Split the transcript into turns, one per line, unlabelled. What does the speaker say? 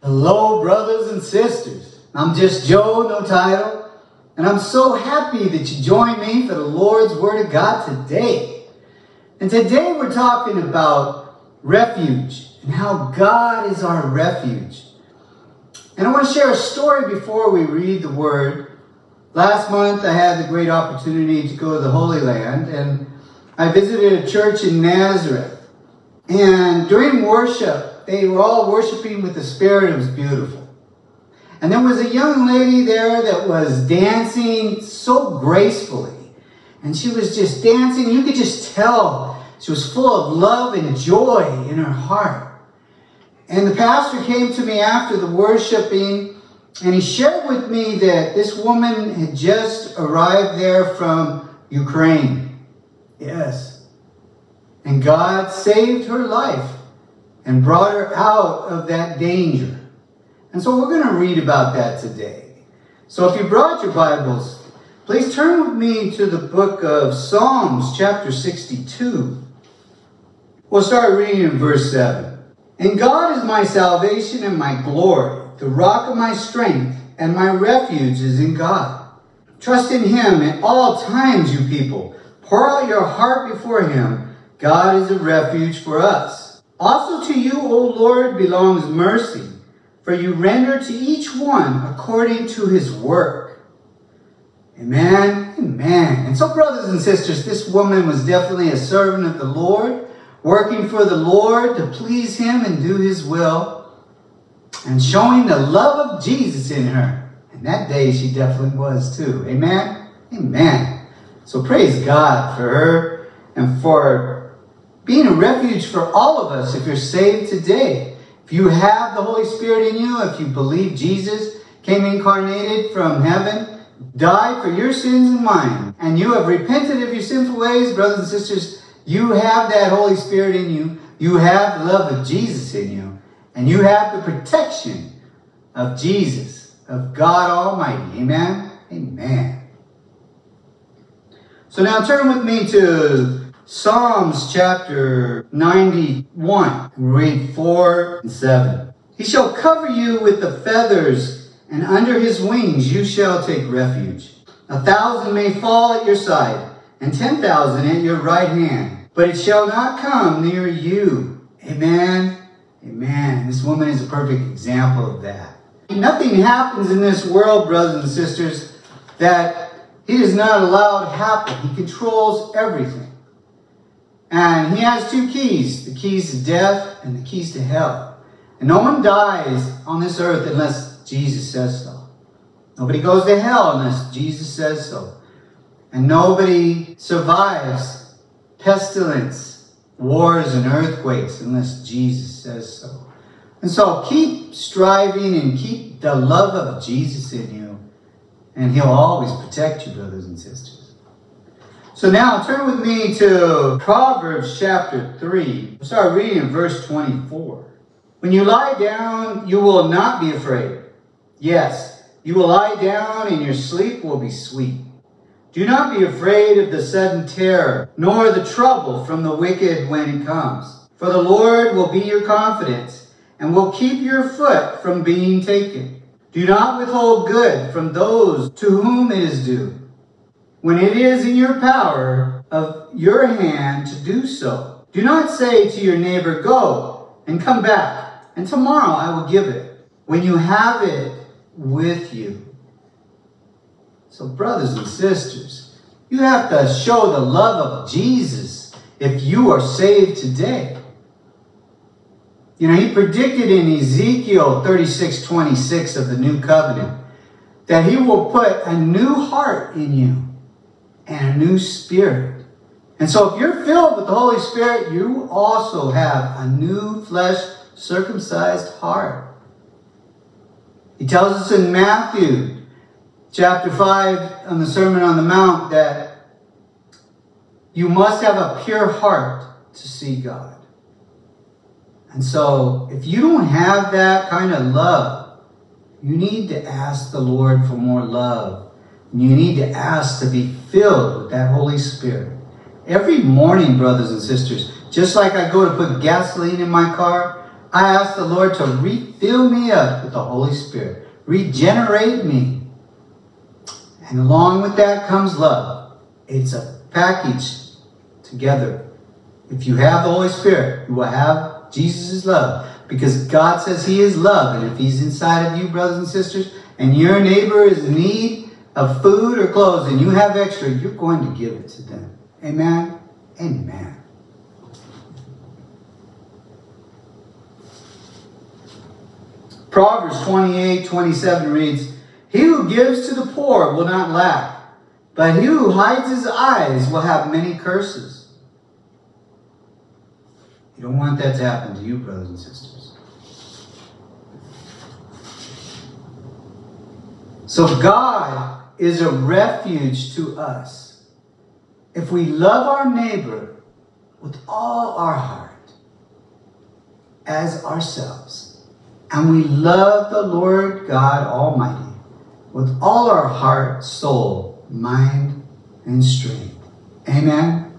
Hello, brothers and sisters. I'm just Joe, no title, and I'm so happy that you joined me for the Lord's Word of God today. And today we're talking about refuge and how God is our refuge. And I want to share a story before we read the Word. Last month I had the great opportunity to go to the Holy Land, and I visited a church in Nazareth. And during worship, they were all worshiping with the Spirit. It was beautiful. And there was a young lady there that was dancing so gracefully. And she was just dancing. You could just tell she was full of love and joy in her heart. And the pastor came to me after the worshiping and he shared with me that this woman had just arrived there from Ukraine. Yes. And God saved her life and brought her out of that danger. And so we're going to read about that today. So if you brought your Bibles, please turn with me to the book of Psalms, chapter 62. We'll start reading in verse 7. And God is my salvation and my glory, the rock of my strength, and my refuge is in God. Trust in him at all times, you people. Pour out your heart before him. God is a refuge for us. Also to you, O Lord, belongs mercy, for you render to each one according to his work. Amen. Amen. And so, brothers and sisters, this woman was definitely a servant of the Lord, working for the Lord to please him and do his will, and showing the love of Jesus in her. And that day she definitely was too. Amen. Amen. So praise God for her and for being a refuge for all of us if you're saved today. If you have the Holy Spirit in you, if you believe Jesus came incarnated from heaven, died for your sins and mine, and you have repented of your sinful ways, brothers and sisters, you have that Holy Spirit in you. You have the love of Jesus in you. And you have the protection of Jesus, of God Almighty. Amen? Amen. So now turn with me to Psalms chapter 91. Read 4 and 7. He shall cover you with the feathers, and under his wings you shall take refuge. A thousand may fall at your side, and ten thousand at your right hand, but it shall not come near you. Amen. Amen. This woman is a perfect example of that. Nothing happens in this world, brothers and sisters, that he does not allow to happen. He controls everything. And he has two keys the keys to death and the keys to hell. And no one dies on this earth unless Jesus says so. Nobody goes to hell unless Jesus says so. And nobody survives pestilence, wars, and earthquakes unless Jesus says so. And so keep striving and keep the love of Jesus in you and he'll always protect you, brothers and sisters. So now turn with me to Proverbs chapter 3. We'll start reading in verse 24. When you lie down, you will not be afraid. Yes, you will lie down and your sleep will be sweet. Do not be afraid of the sudden terror, nor the trouble from the wicked when it comes. For the Lord will be your confidence and will keep your foot from being taken. Do not withhold good from those to whom it is due, when it is in your power of your hand to do so. Do not say to your neighbor, Go and come back, and tomorrow I will give it, when you have it with you. So, brothers and sisters, you have to show the love of Jesus if you are saved today. You know, he predicted in Ezekiel 36 26 of the new covenant that he will put a new heart in you and a new spirit. And so, if you're filled with the Holy Spirit, you also have a new flesh circumcised heart. He tells us in Matthew chapter 5 on the Sermon on the Mount that you must have a pure heart to see God. And so, if you don't have that kind of love, you need to ask the Lord for more love. You need to ask to be filled with that Holy Spirit. Every morning, brothers and sisters, just like I go to put gasoline in my car, I ask the Lord to refill me up with the Holy Spirit, regenerate me. And along with that comes love. It's a package together. If you have the Holy Spirit, you will have Jesus' love. Because God says He is love. And if He's inside of you, brothers and sisters, and your neighbor is in need of food or clothes and you have extra, you're going to give it to them. Amen? Amen. Proverbs 28 27 reads, He who gives to the poor will not lack, but he who hides his eyes will have many curses. You don't want that to happen to you, brothers and sisters. So God is a refuge to us. If we love our neighbor with all our heart as ourselves, and we love the Lord God Almighty with all our heart, soul, mind, and strength. Amen.